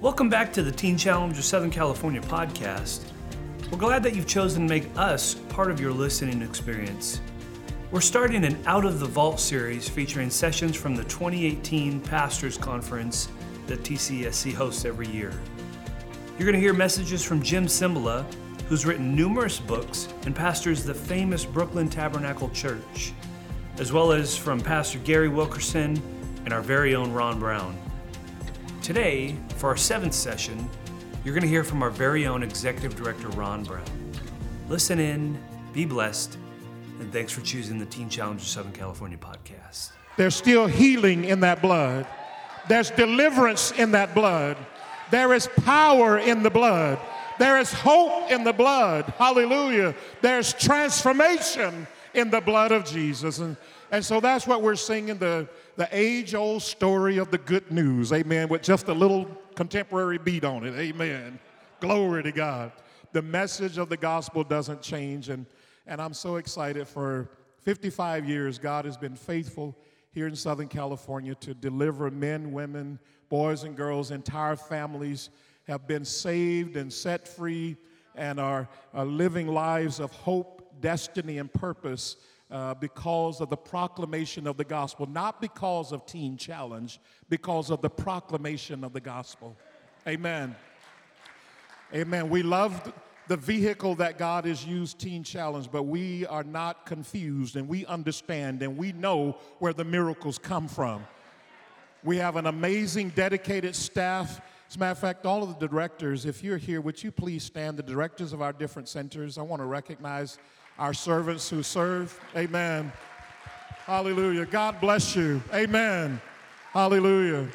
Welcome back to the Teen Challenge of Southern California podcast. We're glad that you've chosen to make us part of your listening experience. We're starting an Out of the Vault series featuring sessions from the 2018 Pastors Conference that TCSC hosts every year. You're going to hear messages from Jim Cymbala, who's written numerous books and pastors the famous Brooklyn Tabernacle Church, as well as from Pastor Gary Wilkerson and our very own Ron Brown. Today, for our seventh session, you're going to hear from our very own Executive Director, Ron Brown. Listen in, be blessed, and thanks for choosing the Teen Challenge of Southern California podcast. There's still healing in that blood. There's deliverance in that blood. There is power in the blood. There is hope in the blood. Hallelujah. There's transformation in the blood of Jesus. And, and so that's what we're singing the, the age old story of the good news. Amen. With just a little contemporary beat on it. Amen. Glory to God. The message of the gospel doesn't change. And, and I'm so excited for 55 years, God has been faithful here in Southern California to deliver men, women, boys, and girls, entire families have been saved and set free and are, are living lives of hope, destiny, and purpose uh, because of the proclamation of the gospel, not because of Teen Challenge, because of the proclamation of the gospel. Amen. Amen. We love the vehicle that God has used, Teen Challenge, but we are not confused and we understand and we know where the miracles come from. We have an amazing, dedicated staff. As a matter of fact, all of the directors, if you're here, would you please stand? The directors of our different centers, I want to recognize our servants who serve. Amen. Hallelujah. God bless you. Amen. Hallelujah.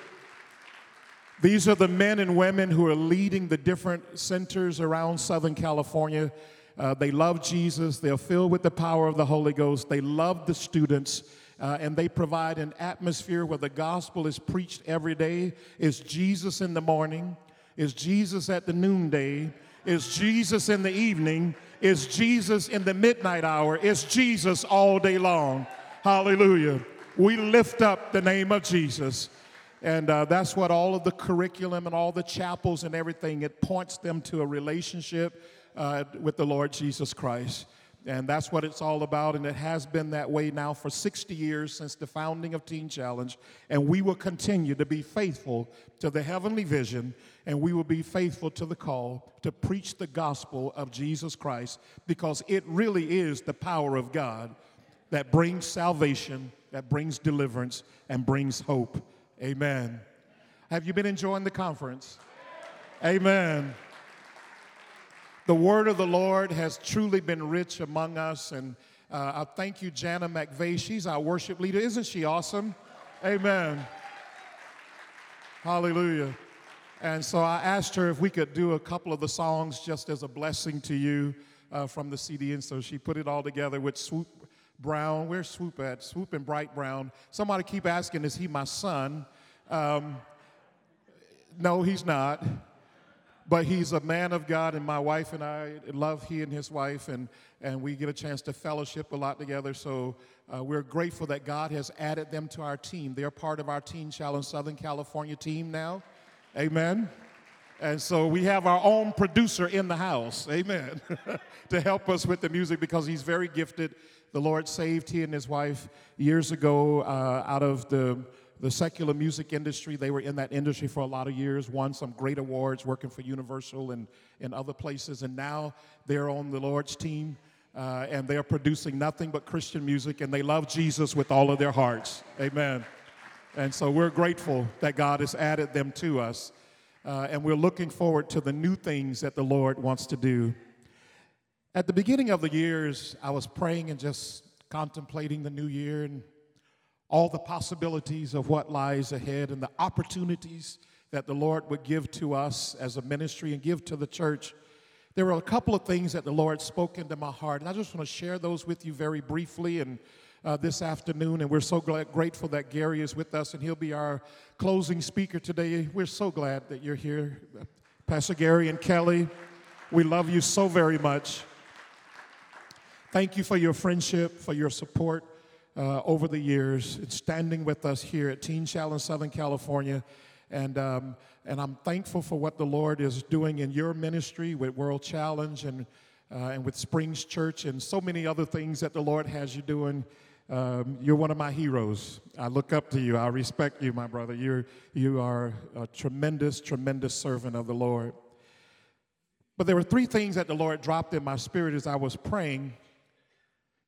These are the men and women who are leading the different centers around Southern California. Uh, they love Jesus. They're filled with the power of the Holy Ghost. They love the students. Uh, and they provide an atmosphere where the gospel is preached every day. Is Jesus in the morning? Is Jesus at the noonday? Is Jesus in the evening? Is Jesus in the midnight hour? Is Jesus all day long? Hallelujah. We lift up the name of Jesus. And uh, that's what all of the curriculum and all the chapels and everything, it points them to a relationship uh, with the Lord Jesus Christ. And that's what it's all about. And it has been that way now for 60 years since the founding of Teen Challenge. And we will continue to be faithful to the heavenly vision. And we will be faithful to the call to preach the gospel of Jesus Christ because it really is the power of God that brings salvation, that brings deliverance, and brings hope. Amen. Have you been enjoying the conference? Amen. The word of the Lord has truly been rich among us. And uh, I thank you, Jana McVeigh. She's our worship leader. Isn't she awesome? Amen. Hallelujah. And so I asked her if we could do a couple of the songs just as a blessing to you uh, from the CD. And so she put it all together with Swoop Brown. Where's Swoop at? Swoop and Bright Brown. Somebody keep asking, is he my son? Um, no, he's not but he's a man of God, and my wife and I love he and his wife, and, and we get a chance to fellowship a lot together. So uh, we're grateful that God has added them to our team. They're part of our Teen Challenge Southern California team now. Amen. And so we have our own producer in the house, amen, to help us with the music because he's very gifted. The Lord saved he and his wife years ago uh, out of the the secular music industry. They were in that industry for a lot of years, won some great awards working for Universal and, and other places, and now they're on the Lord's team. Uh, and they're producing nothing but Christian music, and they love Jesus with all of their hearts. Amen. And so we're grateful that God has added them to us, uh, and we're looking forward to the new things that the Lord wants to do. At the beginning of the years, I was praying and just contemplating the new year, and all the possibilities of what lies ahead and the opportunities that the Lord would give to us as a ministry and give to the church. There were a couple of things that the Lord spoke into my heart, and I just want to share those with you very briefly and uh, this afternoon. And we're so glad, grateful that Gary is with us, and he'll be our closing speaker today. We're so glad that you're here, Pastor Gary and Kelly. We love you so very much. Thank you for your friendship, for your support uh, over the years, standing with us here at Teen Challenge Southern California. And, um, and I'm thankful for what the Lord is doing in your ministry with World Challenge and, uh, and with Springs Church and so many other things that the Lord has you doing. Um, you're one of my heroes. I look up to you. I respect you, my brother. You're, you are a tremendous, tremendous servant of the Lord. But there were three things that the Lord dropped in my spirit as I was praying.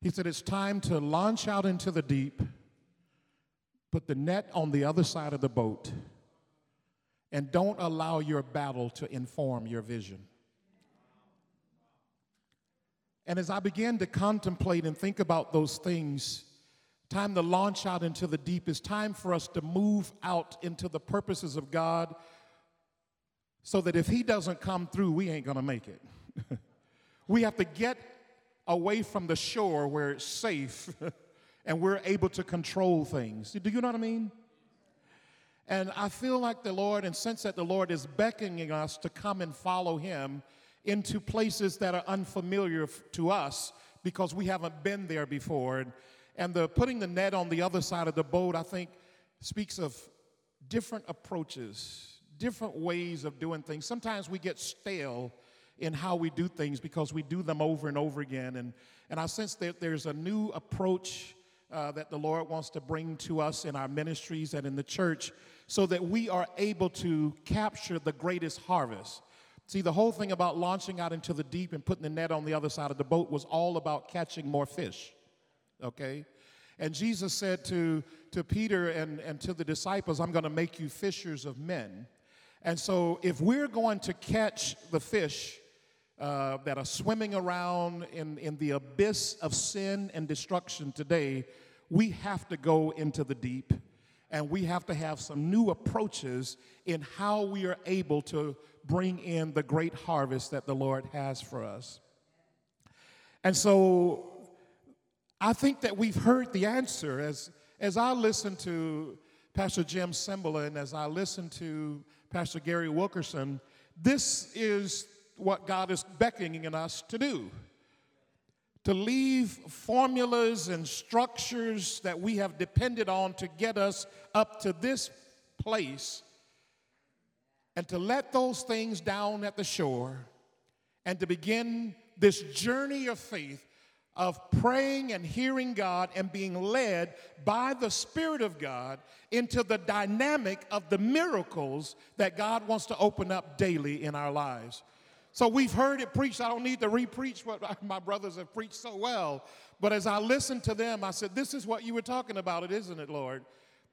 He said, It's time to launch out into the deep, put the net on the other side of the boat, and don't allow your battle to inform your vision. And as I began to contemplate and think about those things, time to launch out into the deep, is time for us to move out into the purposes of God so that if He doesn't come through, we ain't gonna make it. we have to get away from the shore where it's safe and we're able to control things. Do you know what I mean? And I feel like the Lord, and sense that the Lord is beckoning us to come and follow Him into places that are unfamiliar to us because we haven't been there before. And, and the putting the net on the other side of the boat, I think, speaks of different approaches, different ways of doing things. Sometimes we get stale in how we do things because we do them over and over again. And, and I sense that there's a new approach uh, that the Lord wants to bring to us in our ministries and in the church so that we are able to capture the greatest harvest. See, the whole thing about launching out into the deep and putting the net on the other side of the boat was all about catching more fish. Okay? And Jesus said to, to Peter and, and to the disciples, I'm to make you fishers of men. And so, if we're going to catch the fish uh, that are swimming around in, in the abyss of sin and destruction today, we have to go into the deep and we have to have some new approaches in how we are able to bring in the great harvest that the Lord has for us. And so I think that we've heard the answer as, as I listen to Pastor Jim Cymbala and as I listen to Pastor Gary Wilkerson, this is what God is beckoning us to do to leave formulas and structures that we have depended on to get us up to this place and to let those things down at the shore and to begin this journey of faith of praying and hearing God and being led by the Spirit of God into the dynamic of the miracles that God wants to open up daily in our lives. So we've heard it preached. I don't need to repreach what my brothers have preached so well. But as I listened to them, I said, This is what you were talking about, isn't it, Lord?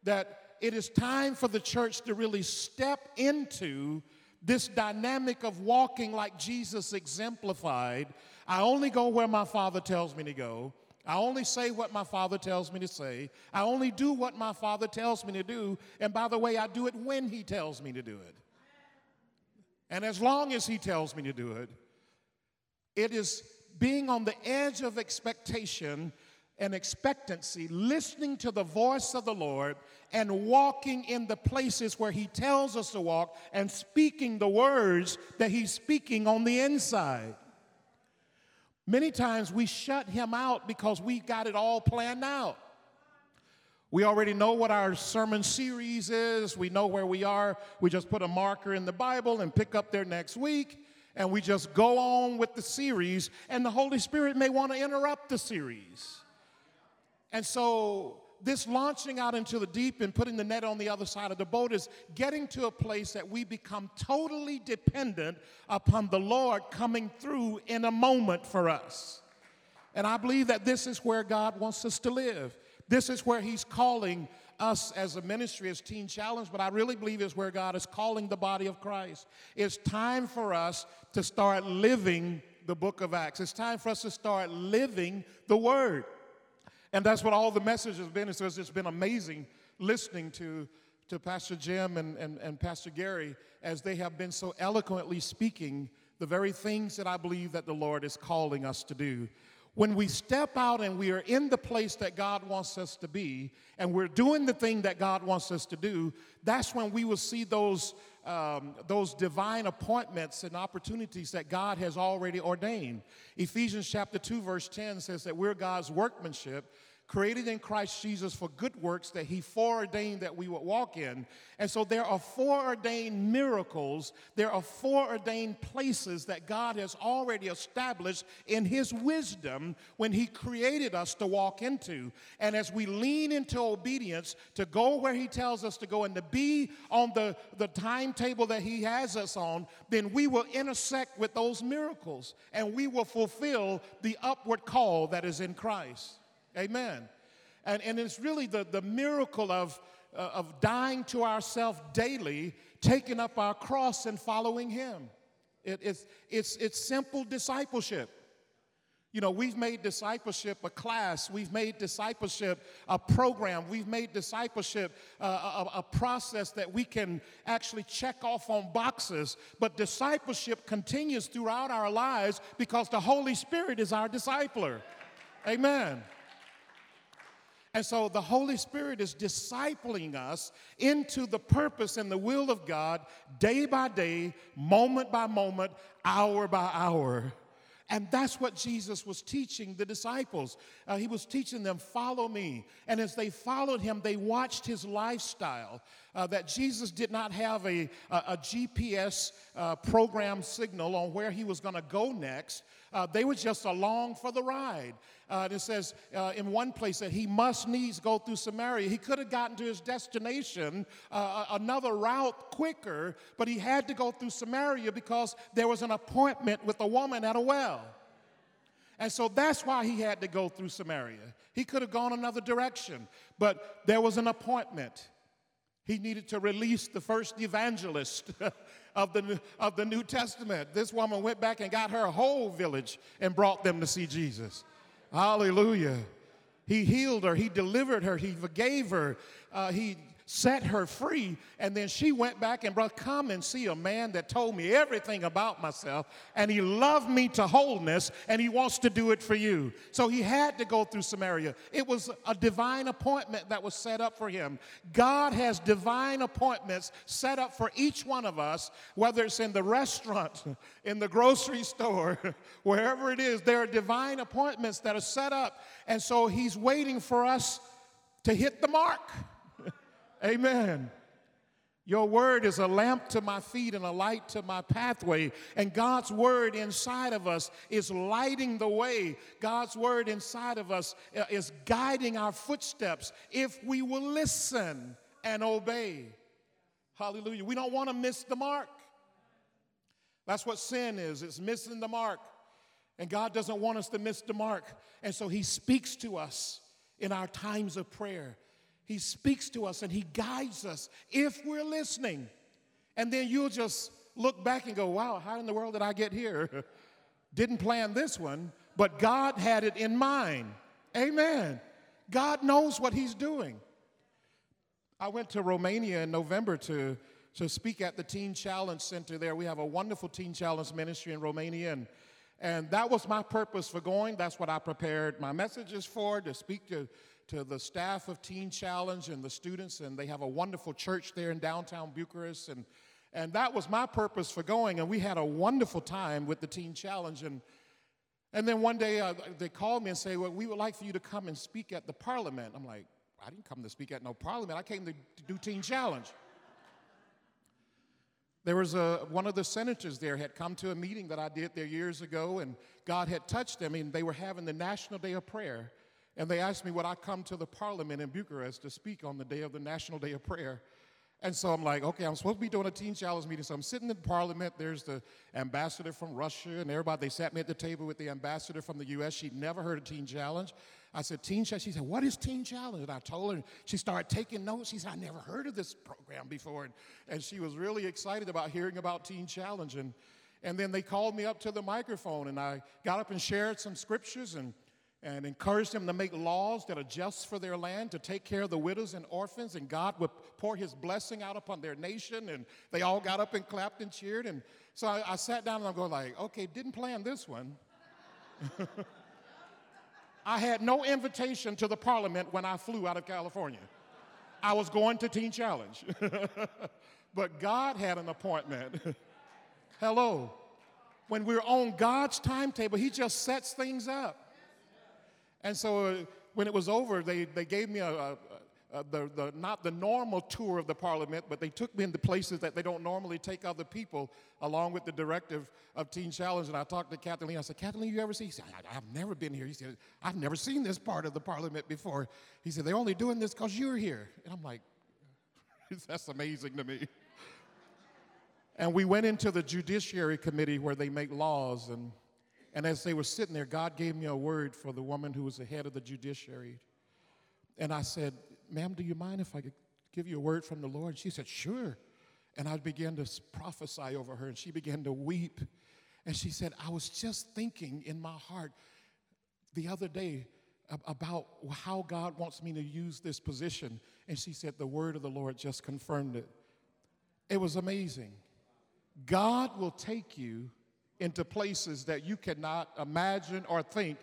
That it is time for the church to really step into this dynamic of walking like Jesus exemplified. I only go where my Father tells me to go. I only say what my Father tells me to say. I only do what my Father tells me to do. And by the way, I do it when He tells me to do it. And as long as He tells me to do it, it is being on the edge of expectation and expectancy, listening to the voice of the Lord and walking in the places where He tells us to walk and speaking the words that He's speaking on the inside. Many times we shut Him out because we got it all planned out. We already know what our sermon series is. We know where we are. We just put a marker in the Bible and pick up there next week. And we just go on with the series. And the Holy Spirit may want to interrupt the series. And so, this launching out into the deep and putting the net on the other side of the boat is getting to a place that we become totally dependent upon the Lord coming through in a moment for us. And I believe that this is where God wants us to live. This is where He's calling us as a ministry, as Teen Challenge, but I really believe is where God is calling the body of Christ. It's time for us to start living the book of Acts. It's time for us to start living the Word. And that's what all the message has been. It's been amazing listening to, to Pastor Jim and, and, and Pastor Gary as they have been so eloquently speaking the very things that I believe that the Lord is calling us to do. When we step out and we are in the place that God wants us to be, and we're doing the thing that God wants us to do, that's when we will see those, um, those divine appointments and opportunities that God has already ordained. Ephesians chapter 2, verse 10 says that we're God's workmanship, created in Christ Jesus for good works that he foreordained that we would walk in. And so there are foreordained miracles, there are foreordained places that God has already established in his wisdom when he created us to walk into. And as we lean into obedience to go where he tells us to go and to be on the, the timetable that he has us on, then we will intersect with those miracles and we will fulfill the upward call that is in Christ. Amen. And, and it's really the, the miracle of, uh, of dying to ourselves daily, taking up our cross and following Him. It, it's, it's, it's simple discipleship. You know, we've made discipleship a class, we've made discipleship a program, we've made discipleship uh, a, a, process that we can actually check off on boxes. But discipleship continues throughout our lives because the Holy Spirit is our discipler. Amen. And so the Holy Spirit is discipling us into the purpose and the will of God day by day, moment by moment, hour by hour. And that's what Jesus was teaching the disciples. Uh, he was teaching them, follow me. And as they followed him, they watched his lifestyle. Uh, that Jesus did not have a, a, a GPS uh, program signal on where he was going to go next. Uh, they were just along for the ride. Uh, it says uh, in one place that he must needs go through Samaria. He could have gotten to his destination uh, another route quicker, but he had to go through Samaria because there was an appointment with a woman at a well. And so that's why he had to go through Samaria. He could have gone another direction, but there was an appointment. He needed to release the first evangelist of the, of the New Testament. This woman went back and got her whole village and brought them to see Jesus. Hallelujah. He healed her, he delivered her, he forgave her, uh, he set her free. And then she went back and brought, come and see a man that told me everything about myself. And he loved me to wholeness and he wants to do it for you. So he had to go through Samaria. It was a divine appointment that was set up for him. God has divine appointments set up for each one of us, whether it's in the restaurant, in the grocery store, wherever it is, there are divine appointments that are set up. And so he's waiting for us to hit the mark. Amen. Your word is a lamp to my feet and a light to my pathway. And God's word inside of us is lighting the way. God's word inside of us uh, is guiding our footsteps if we will listen and obey. Hallelujah. We don't want to miss the mark. That's what sin is it's missing the mark. And God doesn't want us to miss the mark. And so He speaks to us in our times of prayer. He speaks to us and He guides us if we're listening. And then you'll just look back and go, wow, how in the world did I get here? Didn't plan this one, but God had it in mind. Amen. God knows what He's doing. I went to Romania in November to, to speak at the Teen Challenge Center there. We have a wonderful Teen Challenge ministry in Romania, and, and that was my purpose for going. That's what I prepared my messages for to speak to to the staff of Teen Challenge and the students, and they have a wonderful church there in downtown Bucharest. And, and that was my purpose for going, and we had a wonderful time with the Teen Challenge. And, and then one day uh, they called me and say, Well, we would like for you to come and speak at the parliament. I'm like, I didn't come to speak at no parliament, I came to, to do Teen Challenge. There was a, one of the senators there had come to a meeting that I did there years ago, and God had touched them, and they were having the National Day of Prayer. And they asked me would I come to the parliament in Bucharest to speak on the day of the National Day of Prayer. And so I'm like, okay, I'm supposed to be doing a Teen Challenge meeting. So I'm sitting in Parliament. There's the ambassador from Russia and everybody. They sat me at the table with the ambassador from the U.S. She'd never heard of Teen Challenge. I said, Teen Challenge? She said, what is Teen Challenge? And I told her, she started taking notes. She said, I never heard of this program before. And, and she was really excited about hearing about Teen Challenge. And, and then they called me up to the microphone and I got up and shared some scriptures and and encourage them to make laws that are just for their land, to take care of the widows and orphans, and God would pour his blessing out upon their nation. And they all got up and clapped and cheered. And so I, I sat down and I'm going like, okay, didn't plan this one. I had no invitation to the parliament when I flew out of California. I was going to Teen Challenge. but God had an appointment. Hello. When we're on God's timetable, He just sets things up. And so uh, when it was over, they, they gave me a, a, a, the, the, not the normal tour of the parliament, but they took me into places that they don't normally take other people, along with the director of Teen Challenge. And I talked to Kathleen. I said, Kathleen, you ever see? He said, I, have never been here. He said, I've never seen this part of the parliament before. He said, they're only doing this because you're here. And I'm like, that's amazing to me. And we went into the Judiciary Committee where they make laws. And, and as they were sitting there, God gave me a word for the woman who was the head of the judiciary. And I said, Ma'am, do you mind if I could give you a word from the Lord? She said, Sure. And I began to prophesy over her, and she began to weep. And she said, I was just thinking in my heart the other day about how God wants me to use this position. And she said, The word of the Lord just confirmed it. It was amazing. God will take you into places that you cannot imagine or think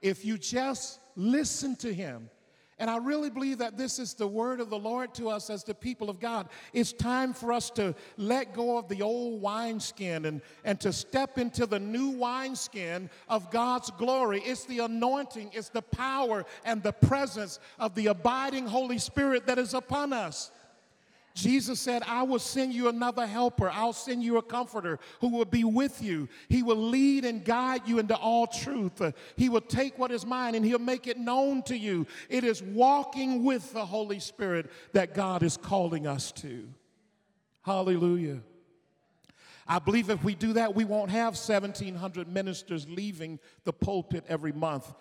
if you just listen to Him. And I really believe that this is the word of the Lord to us as the people of God. It's time for us to let go of the old wineskin and, and to step into the new wineskin of God's glory. It's the anointing, it's the power and the presence of the abiding Holy Spirit that is upon us. Jesus said, I will send you another helper. I'll send you a comforter who will be with you. He will lead and guide you into all truth. He will take what is mine and he'll make it known to you. It is walking with the Holy Spirit that God is calling us to. Hallelujah. I believe if we do that, we won't have 1,700 ministers leaving the pulpit every month.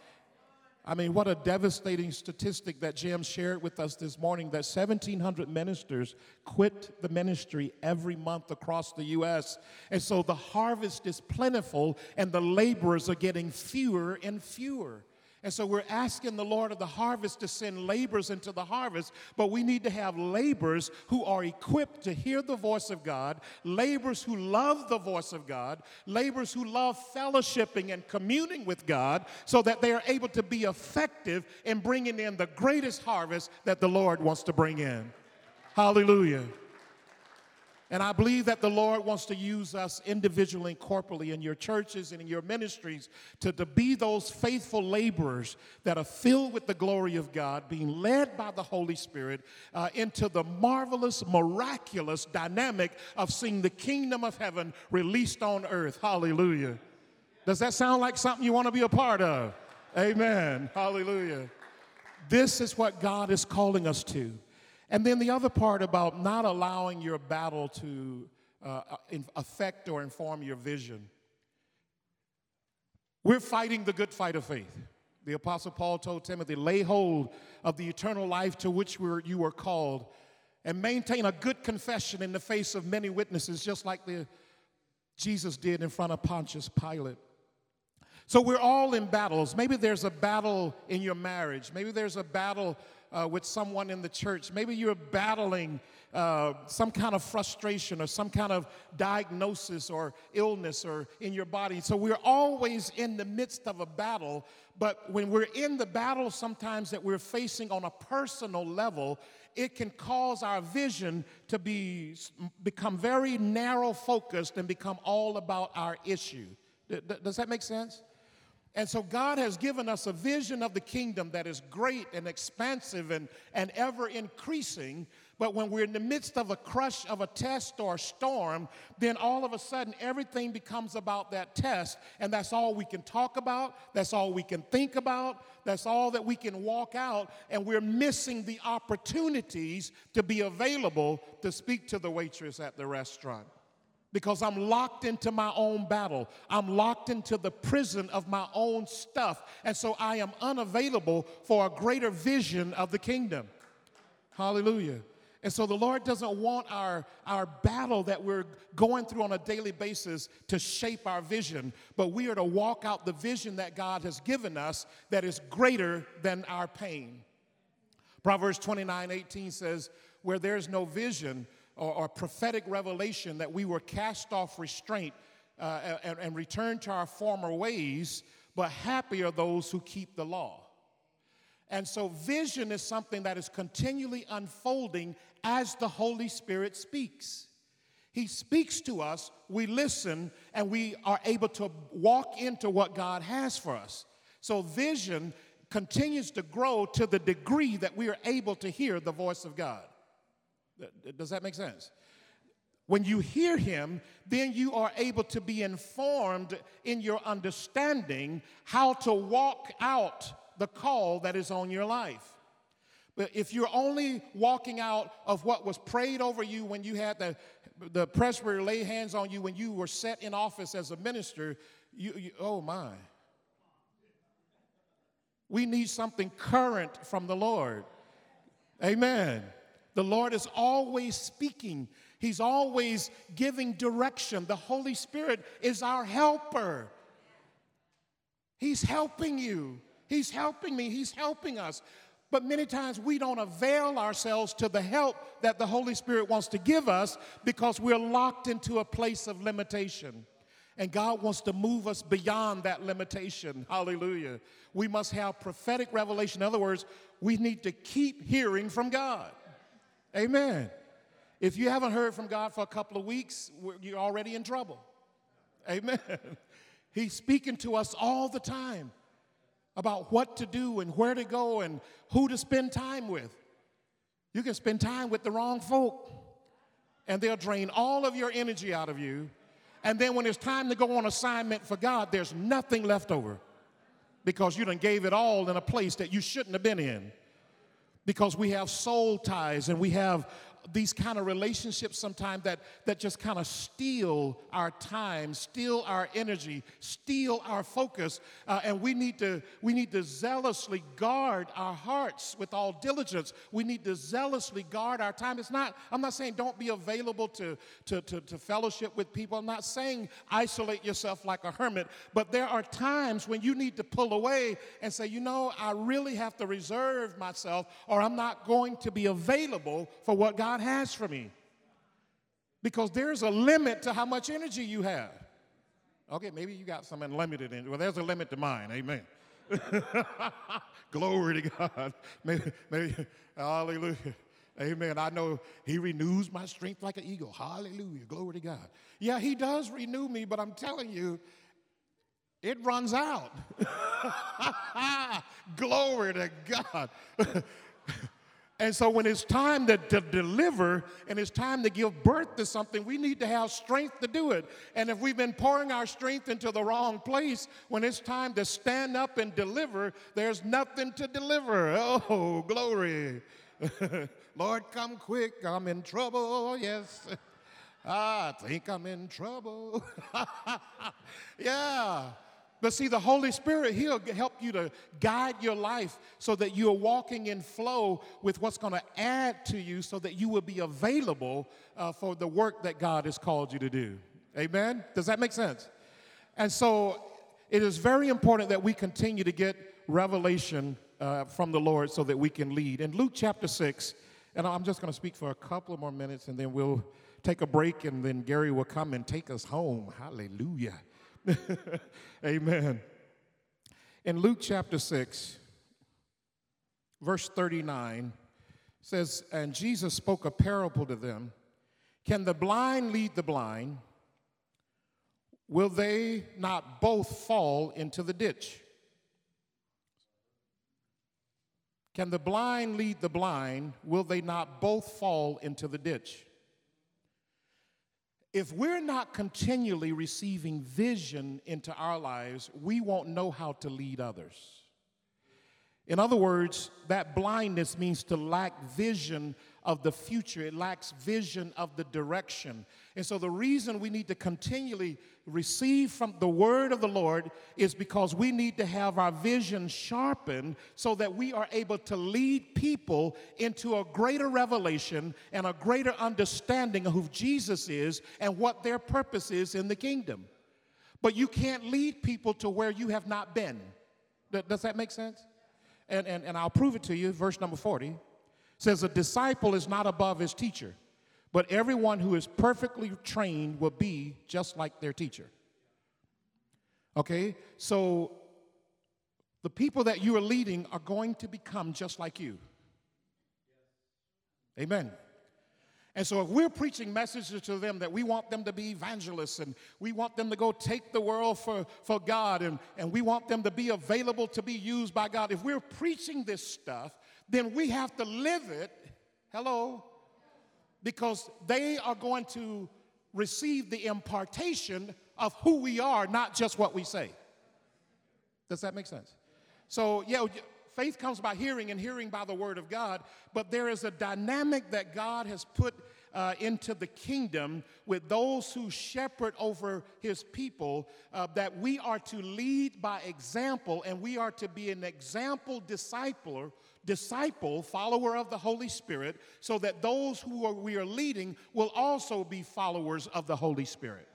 I mean, what a devastating statistic that Jim shared with us this morning that 1,700 ministers quit the ministry every month across the U.S. And so the harvest is plentiful and the laborers are getting fewer and fewer. And so we're asking the Lord of the harvest to send laborers into the harvest, but we need to have laborers who are equipped to hear the voice of God, laborers who love the voice of God, laborers who love fellowshipping and communing with God, so that they are able to be effective in bringing in the greatest harvest that the Lord wants to bring in. Hallelujah. And I believe that the Lord wants to use us individually and corporally in your churches and in your ministries to, to be those faithful laborers that are filled with the glory of God, being led by the Holy Spirit uh, into the marvelous, miraculous dynamic of seeing the kingdom of heaven released on earth. Hallelujah. Does that sound like something you want to be a part of? Amen. Hallelujah. This is what God is calling us to. And then the other part about not allowing your battle to uh, affect or inform your vision. We're fighting the good fight of faith. The Apostle Paul told Timothy, lay hold of the eternal life to which you were called and maintain a good confession in the face of many witnesses, just like the, Jesus did in front of Pontius Pilate. So we're all in battles. Maybe there's a battle in your marriage. Maybe there's a battle uh, with someone in the church. Maybe you're battling uh, some kind of frustration or some kind of diagnosis or illness or in your body. So we're always in the midst of a battle. But when we're in the battle, sometimes that we're facing on a personal level, it can cause our vision to be become very narrow focused and become all about our issue. Does that make sense? And so God has given us a vision of the kingdom that is great and expansive and, and ever increasing. But when we're in the midst of a crush of a test or a storm, then all of a sudden everything becomes about that test. And that's all we can talk about. That's all we can think about. That's all that we can walk out. And we're missing the opportunities to be available to speak to the waitress at the restaurant because I'm locked into my own battle. I'm locked into the prison of my own stuff. And so I am unavailable for a greater vision of the kingdom. Hallelujah. And so the Lord doesn't want our, our battle that we're going through on a daily basis to shape our vision, but we are to walk out the vision that God has given us that is greater than our pain. Proverbs 29 18 says, Where there's no vision, or, or prophetic revelation that we were cast off restraint uh, and, and return to our former ways, but happy are those who keep the law. And so, vision is something that is continually unfolding as the Holy Spirit speaks. He speaks to us, we listen, and we are able to walk into what God has for us. So, vision continues to grow to the degree that we are able to hear the voice of God. Does that make sense? When you hear him, then you are able to be informed in your understanding how to walk out the call that is on your life. But if you're only walking out of what was prayed over you when you had the, the presbytery lay hands on you when you were set in office as a minister, you, you, oh my. We need something current from the Lord. Amen. The Lord is always speaking, He's always giving direction. The Holy Spirit is our helper. He's helping you. He's helping me. He's helping us. But many times we don't avail ourselves to the help that the Holy Spirit wants to give us because we're locked into a place of limitation. And God wants to move us beyond that limitation. Hallelujah. We must have prophetic revelation. In other words, we need to keep hearing from God. Amen. If you haven't heard from God for a couple of weeks, you're already in trouble. Amen. He's speaking to us all the time about what to do and where to go and who to spend time with. You can spend time with the wrong folk, and they'll drain all of your energy out of you. And then when it's time to go on assignment for God, there's nothing left over because you done gave it all in a place that you shouldn't have been in. Because we have soul ties and we have these kind of relationships sometimes that, that just kind of steal our time, steal our energy, steal our focus. Uh, and we need, to, we need to zealously guard our hearts with all diligence. We need to zealously guard our time. It's not, I'm not saying don't be available to, to, to, to fellowship with people. I'm not saying isolate yourself like a hermit, but there are times when you need to pull away and say, you know, I really have to reserve myself or I'm not going to be available for what God God has for me. Because there's a limit to how much energy you have. Okay, maybe you got some unlimited energy. Well, there's a limit to mine. Amen. Glory to God. Maybe, maybe, hallelujah. Amen. I know He renews my strength like an eagle. Hallelujah. Glory to God. Yeah, He does renew me, but I'm telling you, it runs out. Glory to God. And so when it's time to, to, deliver and it's time to give birth to something, we need to have strength to do it. And if we've been pouring our strength into the wrong place, when it's time to stand up and deliver, there's nothing to deliver. Oh, glory. Lord, come quick. I'm in trouble. Yes. Ah, I think I'm in trouble. yeah. But see, the Holy Spirit, He'll help you to guide your life so that you're walking in flow with what's going to add to you so that you will be available uh, for the work that God has called you to do. Amen? Does that make sense? And so it is very important that we continue to get revelation uh, from the Lord so that we can lead. In Luke chapter 6, and I'm just going to speak for a couple more minutes and then we'll take a break and then Gary will come and take us home. Hallelujah. Amen. In Luke chapter 6, verse 39 says, And Jesus spoke a parable to them Can the blind lead the blind? Will they not both fall into the ditch? Can the blind lead the blind? Will they not both fall into the ditch? If we're not continually receiving vision into our lives, we won't know how to lead others. In other words, that blindness means to lack vision of the future, it lacks vision of the direction. And so, the reason we need to continually receive from the word of the Lord is because we need to have our vision sharpened so that we are able to lead people into a greater revelation and a greater understanding of who Jesus is and what their purpose is in the kingdom. But you can't lead people to where you have not been. Does that make sense? And, and, and I'll prove it to you. Verse number 40 says, A disciple is not above his teacher but everyone who is perfectly trained will be just like their teacher. Okay? So the people that you are leading are going to become just like you. Amen. And so, if we're preaching messages to them that we want them to be evangelists and we want them to go take the world for, for God and, and we want them to be available to be used by God, if we're preaching this stuff, then we have to live it. Hello? Because they are going to receive the impartation of who we are, not just what we say. Does that make sense? So, yeah, faith comes by hearing, and hearing by the word of God. But there is a dynamic that God has put uh, into the kingdom with those who shepherd over his people uh, that we are to lead by example, and we are to be an example discipler disciple, follower of the Holy Spirit, so that those who are, we are leading will also be followers of the Holy Spirit.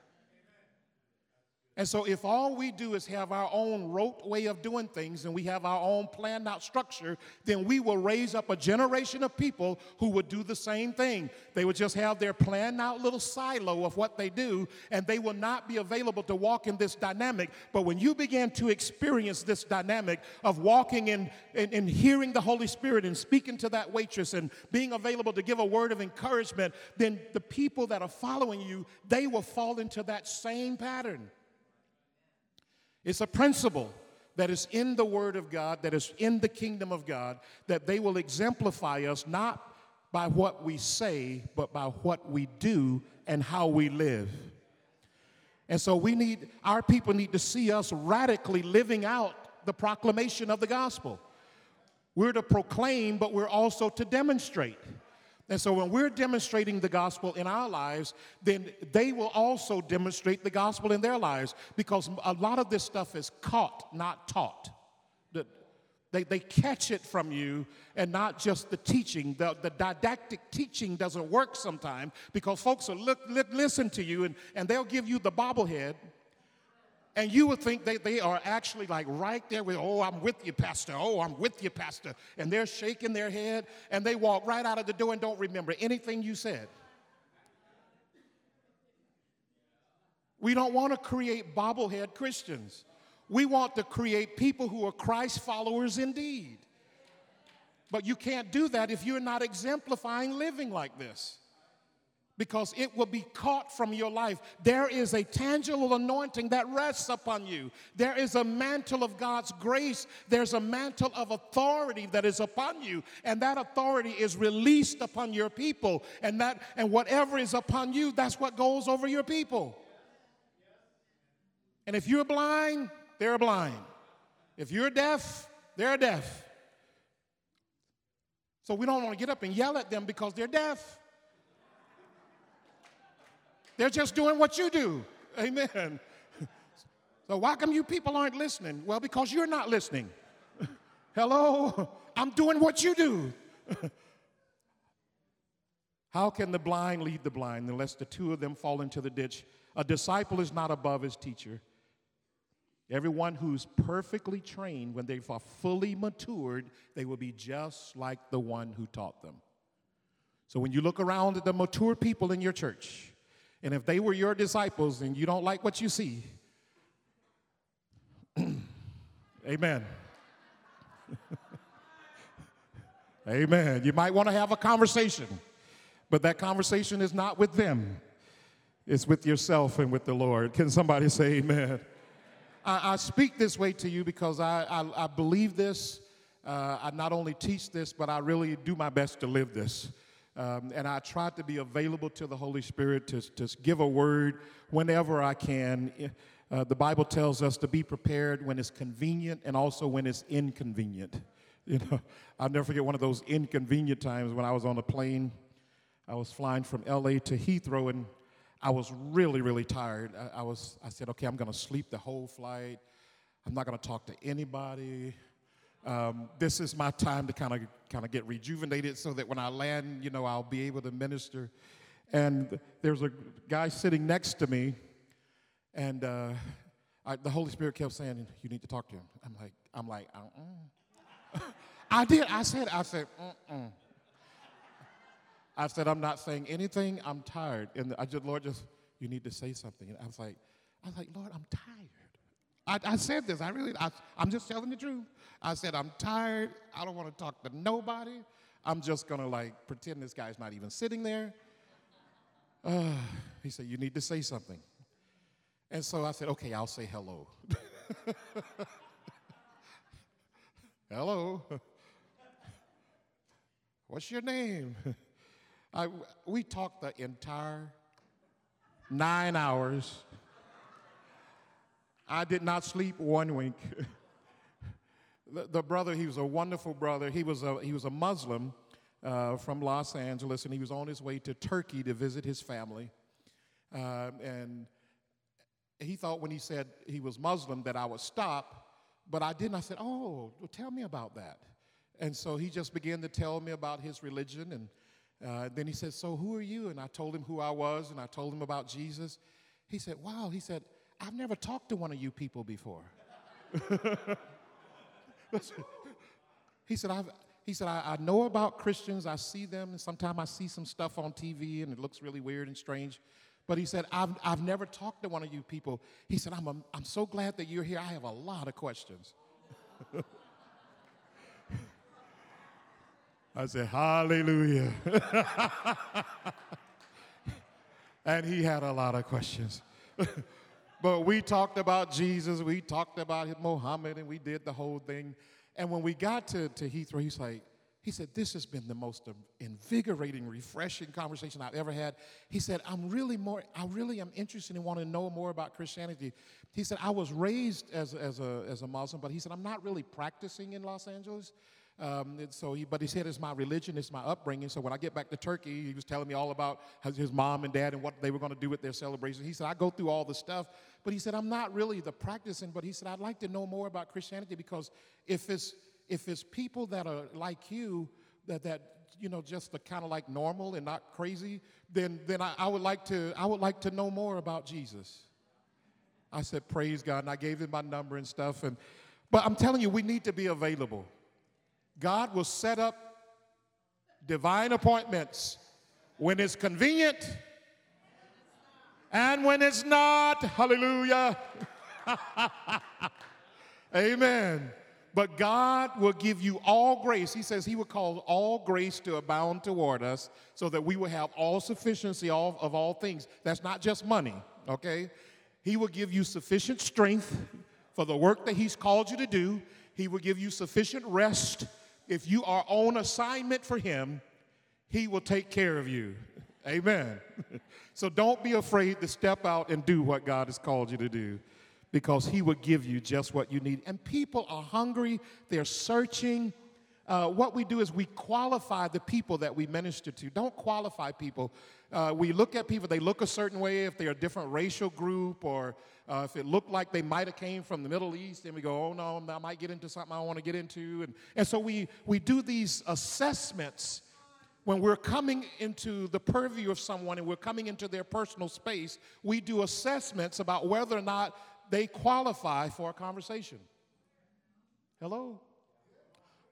And so, if all we do is have our own rote way of doing things and we have our own planned out structure, then we will raise up a generation of people who would do the same thing. They would just have their planned out little silo of what they do, and they will not be available to walk in this dynamic. But when you begin to experience this dynamic of walking in and hearing the Holy Spirit and speaking to that waitress and being available to give a word of encouragement, then the people that are following you, they will fall into that same pattern. It's a principle that is in the Word of God, that is in the kingdom of God, that they will exemplify us not by what we say, but by what we do and how we live. And so we need, our people need to see us radically living out the proclamation of the gospel. We're to proclaim, but we're also to demonstrate. And so when we're demonstrating the gospel in our lives, then they will also demonstrate the gospel in their lives because a lot of this stuff is caught, not taught. They, they catch it from you and not just the teaching. The, the didactic teaching doesn't work sometimes because folks will look, listen to you and, and they'll give you the bobblehead and you would think they, they are actually like right there with, oh, I'm with you, Pastor. Oh, I'm with you, Pastor. And they're shaking their head and they walk right out of the door and don't remember anything you said. We don't want to create bobblehead Christians. We want to create people who are Christ followers indeed. But you can't do that if you're not exemplifying living like this because it will be caught from your life. There is a tangible anointing that rests upon you. There is a mantle of God's grace. There's a mantle of authority that is upon you, and that authority is released upon your people. And that and whatever is upon you, that's what goes over your people. And if you're blind, they're blind. If you're deaf, they're deaf. So we don't want to get up and yell at them because they're deaf. They're just doing what you do. Amen. So, why come you people aren't listening? Well, because you're not listening. Hello? I'm doing what you do. How can the blind lead the blind unless the two of them fall into the ditch? A disciple is not above his teacher. Everyone who's perfectly trained, when they are fully matured, they will be just like the one who taught them. So when you look around at the mature people in your church, and if they were your disciples and you don't like what you see, amen. amen. You might want to have a conversation, but that conversation is not with them, it's with yourself and with the Lord. Can somebody say amen? I, I speak this way to you because I, I, I believe this. Uh, I not only teach this, but I really do my best to live this. Um, and I try to be available to the Holy Spirit to, to give a word whenever I can. Uh, the Bible tells us to be prepared when it's convenient and also when it's inconvenient. You know, I'll never forget one of those inconvenient times when I was on a plane. I was flying from LA to Heathrow and I was really, really tired. I, I was, I said, okay, I'm going to sleep the whole flight. I'm not going to talk to anybody um, this is my time to kind of kind of get rejuvenated so that when I land, you know, I'll be able to minister. And there's a guy sitting next to me, and uh, I, the Holy Spirit kept saying, "You need to talk to him." I'm like, I'm like, uh-uh. I did. I said, I said, mm I said, I'm not saying anything. I'm tired. And I just, Lord, just, you need to say something. And I was like, I was like, Lord, I'm tired. I, I said this. I really, I, I'm just telling the truth. I said, I'm tired. I don't want to talk to nobody. I'm just going to like pretend this guy's not even sitting there. uh, he said, You need to say something. And so I said, Okay, I'll say hello. hello. What's your name? I, we talked the entire nine hours. I did not sleep one wink. the, the, brother, he was a wonderful brother. He was a, he was a Muslim uh, from Los Angeles, and he was on his way to Turkey to visit his family. Uh, and he thought when he said he was Muslim that I would stop, but I didn't. I said, Oh, well, tell me about that. And so he just began to tell me about his religion. And uh, then he said, So who are you? And I told him who I was, and I told him about Jesus. He said, Wow. He said, I've never talked to one of you people before. he said, I've, he said, I, I, know about Christians. I see them, and sometimes I see some stuff on TV, and it looks really weird and strange. But he said, I've, I've never talked to one of you people. He said, I'm, a, I'm so glad that you're here. I have a lot of questions. I said, Hallelujah. and he had a lot of questions. But we talked about Jesus, we talked about Muhammad, and we did the whole thing. And when we got to, to Heathrow, he's like, he said, This has been the most invigorating, refreshing conversation I've ever had. He said, I'm really more, I really am interested in wanting to know more about Christianity. He said, I was raised as, as, a, as a Muslim, but he said, I'm not really practicing in Los Angeles. Um, so he, but he said it's my religion, it's my upbringing. So when I get back to Turkey, he was telling me all about his mom and dad and what they were going to do with their celebration. He said, I go through all the stuff, but he said, I'm not really the practicing, but he said, I'd like to know more about Christianity because if it's, if it's people that are like you, that, that you know, just the kind of like normal and not crazy, then, then I, I, would like to, I would like to know more about Jesus. I said, praise God. And I gave him my number and stuff. And, but I'm telling you, we need to be available. God will set up divine appointments when it's convenient and when it's not. Hallelujah. Amen. But God will give you all grace. He says He will cause all grace to abound toward us so that we will have all sufficiency of, of all things. That's not just money, okay? He will give you sufficient strength for the work that He's called you to do. He will give you sufficient rest if you are on assignment for Him, He will take care of you. Amen. so don't be afraid to step out and do what God has called you to do because He will give you just what you need. And people are hungry, they're searching. Uh, what we do is we qualify the people that we minister to. Don't qualify people. Uh, we look at people, they look a certain way if they're a different racial group or uh, if it looked like they might have came from the Middle East, then we go, oh no, I might get into something I want to get into. And, and so we, we do these assessments when we're coming into the purview of someone and we're coming into their personal space, we do assessments about whether or not they qualify for a conversation. Hello?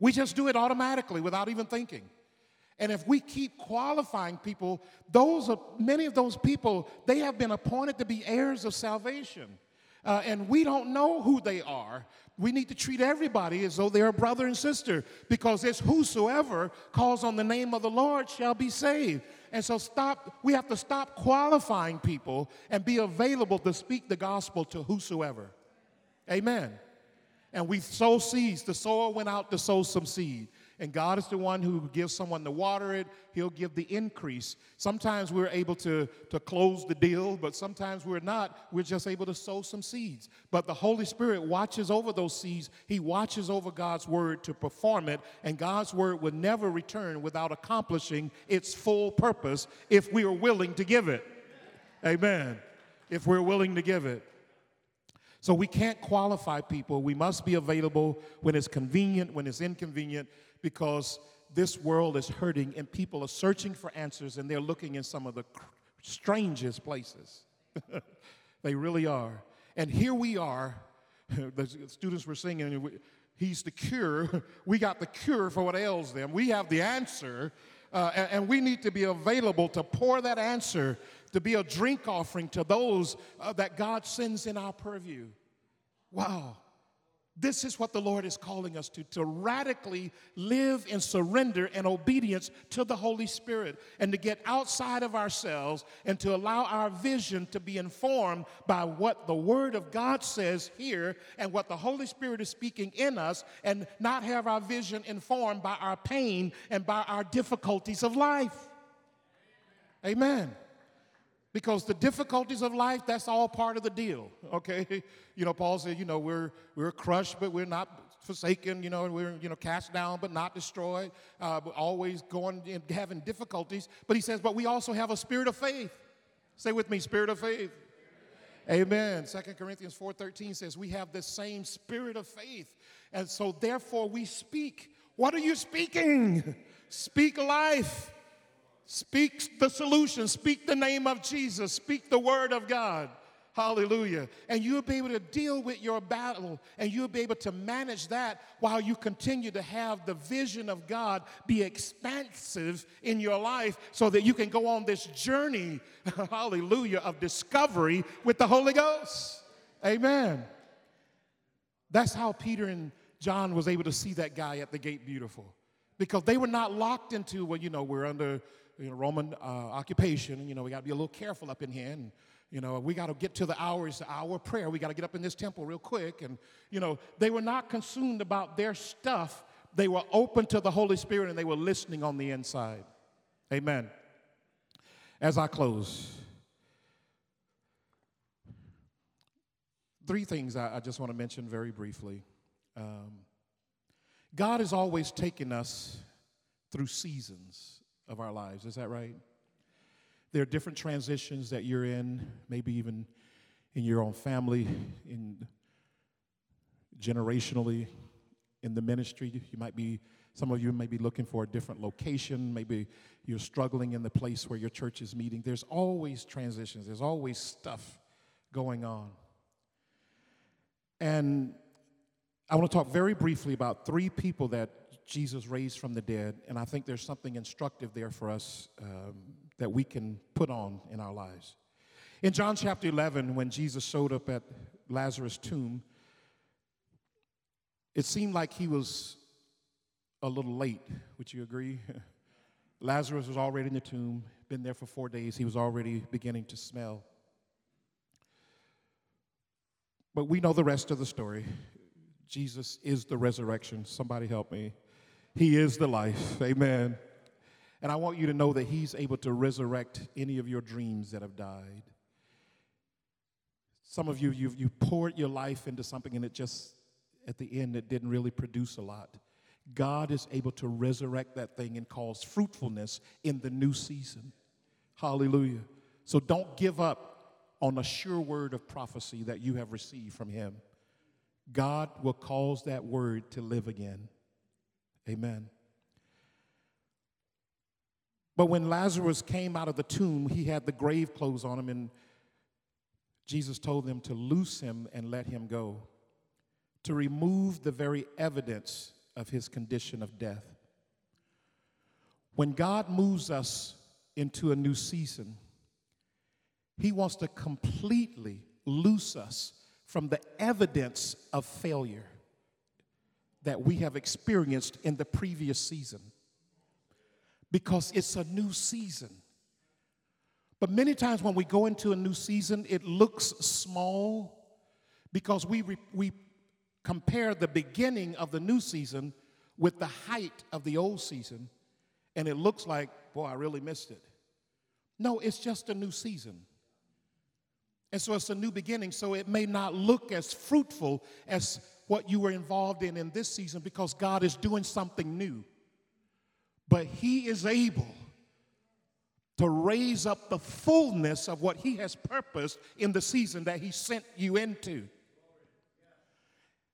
We just do it automatically without even thinking. And if we keep qualifying people, those are many of those people, they have been appointed to be heirs of salvation. Uh, and we don't know who they are. We need to treat everybody as though they're a brother and sister because it's whosoever calls on the name of the Lord shall be saved. And so stop, we have to stop qualifying people and be available to speak the gospel to whosoever. Amen. And we sow seeds. The sower went out to sow some seed and God is the one who gives someone to water it. He'll give the increase. Sometimes we're able to, to close the deal, but sometimes we're not. We're just able to sow some seeds. But the Holy Spirit watches over those seeds. He watches over God's word to perform it, and God's word will never return without accomplishing its full purpose if we are willing to give it. Amen. If we're willing to give it. So we can't qualify people. We must be available when it's convenient, when it's inconvenient, because this world is hurting and people are searching for answers and they're looking in some of the strangest places. they really are. And here we are, the students were singing, He's the cure. We got the cure for what ails them. We have the answer, uh, and, and, we need to be available to pour that answer, to be a drink offering to those uh, that God sends in our purview. Wow. This is what the Lord is calling us to to radically live in surrender and obedience to the Holy Spirit and to get outside of ourselves and to allow our vision to be informed by what the Word of God says here and what the Holy Spirit is speaking in us and not have our vision informed by our pain and by our difficulties of life. Amen because the difficulties of life that's all part of the deal okay you know paul said you know we're we're crushed but we're not forsaken you know we're you know cast down but not destroyed uh, we're always going and having difficulties but he says but we also have a spirit of faith say with me spirit of faith Amen. 2 Corinthians 4:13 says we have the same spirit of faith. And so therefore we speak. What are you speaking? Speak life. Speak the solution, speak the name of Jesus, speak the word of God. Hallelujah. And you'll be able to deal with your battle and you'll be able to manage that while you continue to have the vision of God be expansive in your life so that you can go on this journey, hallelujah, of discovery with the Holy Ghost. Amen. That's how Peter and John was able to see that guy at the gate beautiful because they were not locked into, well, you know, we're under you know, Roman uh, occupation. You know, we got to be a little careful up in here. And, you know, we got to get to the hour, it's the hour of prayer. We got to get up in this temple real quick. And, you know, they were not consumed about their stuff. They were open to the Holy Spirit and they were listening on the inside. Amen. As I close, three things I, I just want to mention very briefly. Um, God is always taking us through seasons of our lives. Is that right? There are different transitions that you're in, maybe even in your own family, in generationally, in the ministry. You might be, some of you may be looking for a different location. Maybe you're struggling in the place where your church is meeting. There's always transitions, there's always stuff going on. And I want to talk very briefly about three people that Jesus raised from the dead, and I think there's something instructive there for us um, that we can put on in our lives. In John chapter 11, when Jesus showed up at Lazarus' tomb, it seemed like he was a little late. Would you agree? Lazarus was already in the tomb, been there for four days. He was already beginning to smell. But we know the rest of the story. Jesus is the resurrection. Somebody help me. He is the life. Amen. And I want you to know that He's able to resurrect any of your dreams that have died. Some of you, you've, you poured your life into something and it just, at the end, it didn't really produce a lot. God is able to resurrect that thing and cause fruitfulness in the new season. Hallelujah. So don't give up on a sure word of prophecy that you have received from Him. God will cause that word to live again. Amen. But when Lazarus came out of the tomb, he had the grave clothes on him, and Jesus told them to loose him and let him go, to remove the very evidence of his condition of death. When God moves us into a new season, he wants to completely loose us from the evidence of failure that we have experienced in the previous season because it's a new season. But many times when we go into a new season, it looks small because we, re- we compare the beginning of the new season with the height of the old season, and it looks like, boy, I really missed it. No, it's just a new season. And so it's a new beginning, so it may not look as fruitful as what you were involved in in this season because God is doing something new. But He is able to raise up the fullness of what He has purposed in the season that He sent you into.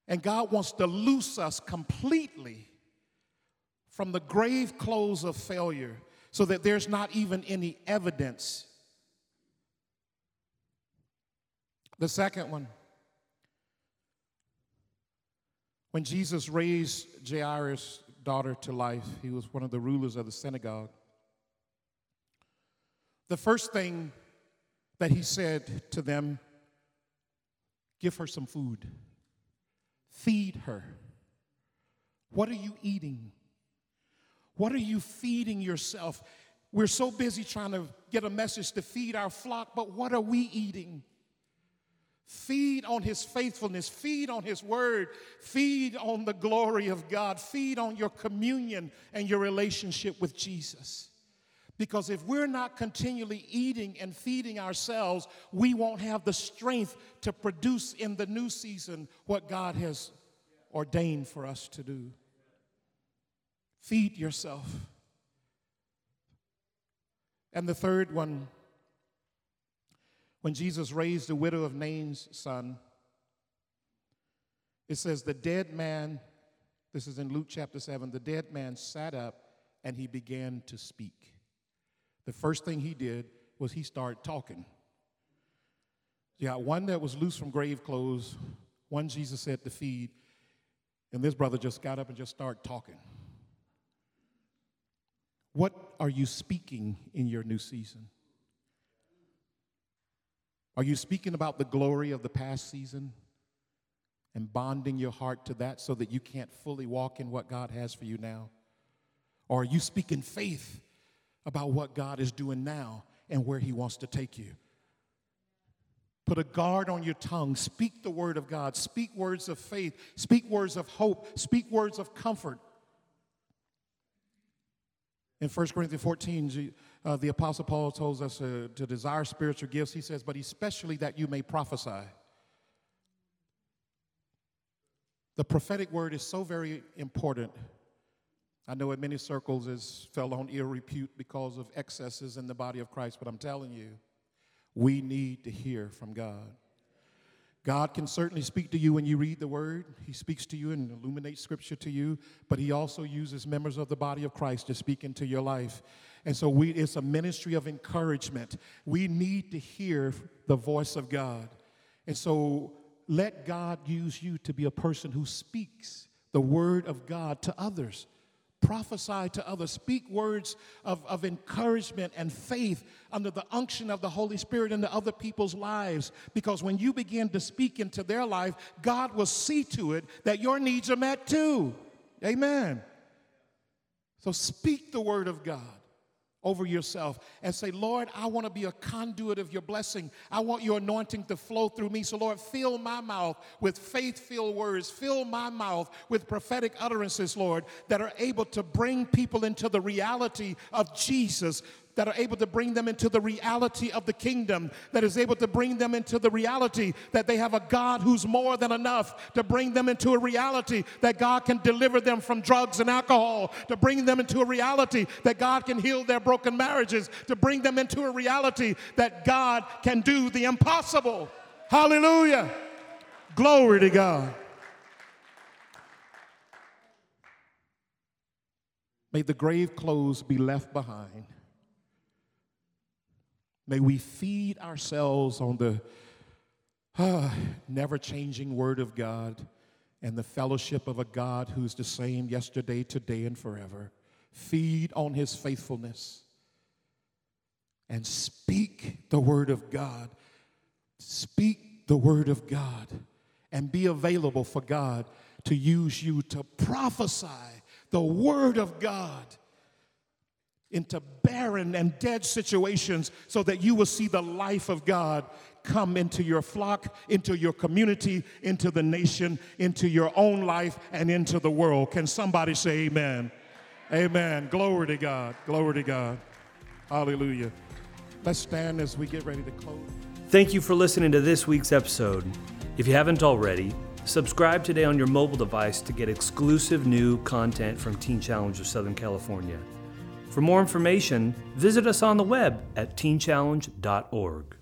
And God wants to loose us completely from the grave clothes of failure so that there's not even any evidence. The second one When Jesus raised Jairus' daughter to life, he was one of the rulers of the synagogue. The first thing that he said to them, give her some food. Feed her. What are you eating? What are you feeding yourself? We're so busy trying to get a message to feed our flock, but what are we eating? Feed on his faithfulness, feed on his word, feed on the glory of God, feed on your communion and your relationship with Jesus. Because if we're not continually eating and feeding ourselves, we won't have the strength to produce in the new season what God has ordained for us to do. Feed yourself. And the third one, when Jesus raised the widow of Nain's son, it says, The dead man, this is in Luke chapter 7, the dead man sat up and he began to speak. The first thing he did was he started talking. Got one that was loose from grave clothes, one Jesus said to feed, and this brother just got up and just started talking. What are you speaking in your new season? Are you speaking about the glory of the past season and bonding your heart to that so that you can't fully walk in what God has for you now? Or are you speaking faith about what God is doing now and where He wants to take you? Put a guard on your tongue. Speak the word of God. Speak words of faith. Speak words of hope. Speak words of comfort. In 1 Corinthians 14, uh, the Apostle Paul tells us uh, to desire spiritual gifts. He says, but especially that you may prophesy. The prophetic word is so very important. I know in many circles it's fell on ill repute because of excesses in the body of Christ, but I'm telling you, we need to hear from God. God can certainly speak to you when you read the word. He speaks to you and illuminates scripture to you, but he also uses members of the body of Christ to speak into your life. And so we, it's a ministry of encouragement. We need to hear the voice of God. And so let God use you to be a person who speaks the word of God to others prophesy to others, speak words of, of encouragement and faith under the unction of the Holy Spirit into other people's lives. Because when you begin to speak into their life, God will see to it that your needs are met too. Amen. So speak the word of God over yourself and say, Lord, I want to be a conduit of your blessing. I want your anointing to flow through me. So, Lord, fill my mouth with faith filled words. Fill my mouth with prophetic utterances, Lord, that are able to bring people into the reality of Jesus that are able to bring them into the reality of the kingdom, that is able to bring them into the reality that they have a God who's more than enough, to bring them into a reality that God can deliver them from drugs and alcohol, to bring them into a reality that God can heal their broken marriages, to bring them into a reality that God can do the impossible. Hallelujah. Glory to God. May the grave clothes be left behind. May we feed ourselves on the uh, never changing Word of God and the fellowship of a God who's the same yesterday, today, and forever. Feed on His faithfulness and speak the Word of God. Speak the Word of God and be available for God to use you to prophesy the Word of God into barren and dead situations so that you will see the life of God come into your flock, into your community, into the nation, into your own life, and into the world. Can somebody say amen? Amen. Glory to God. Glory to God. Hallelujah. Let's stand as we get ready to close. Thank you for listening to this week's episode. If you haven't already, subscribe today on your mobile device to get exclusive new content from Teen Challenge of Southern California. For more information, visit us on the web at teenchallenge.org.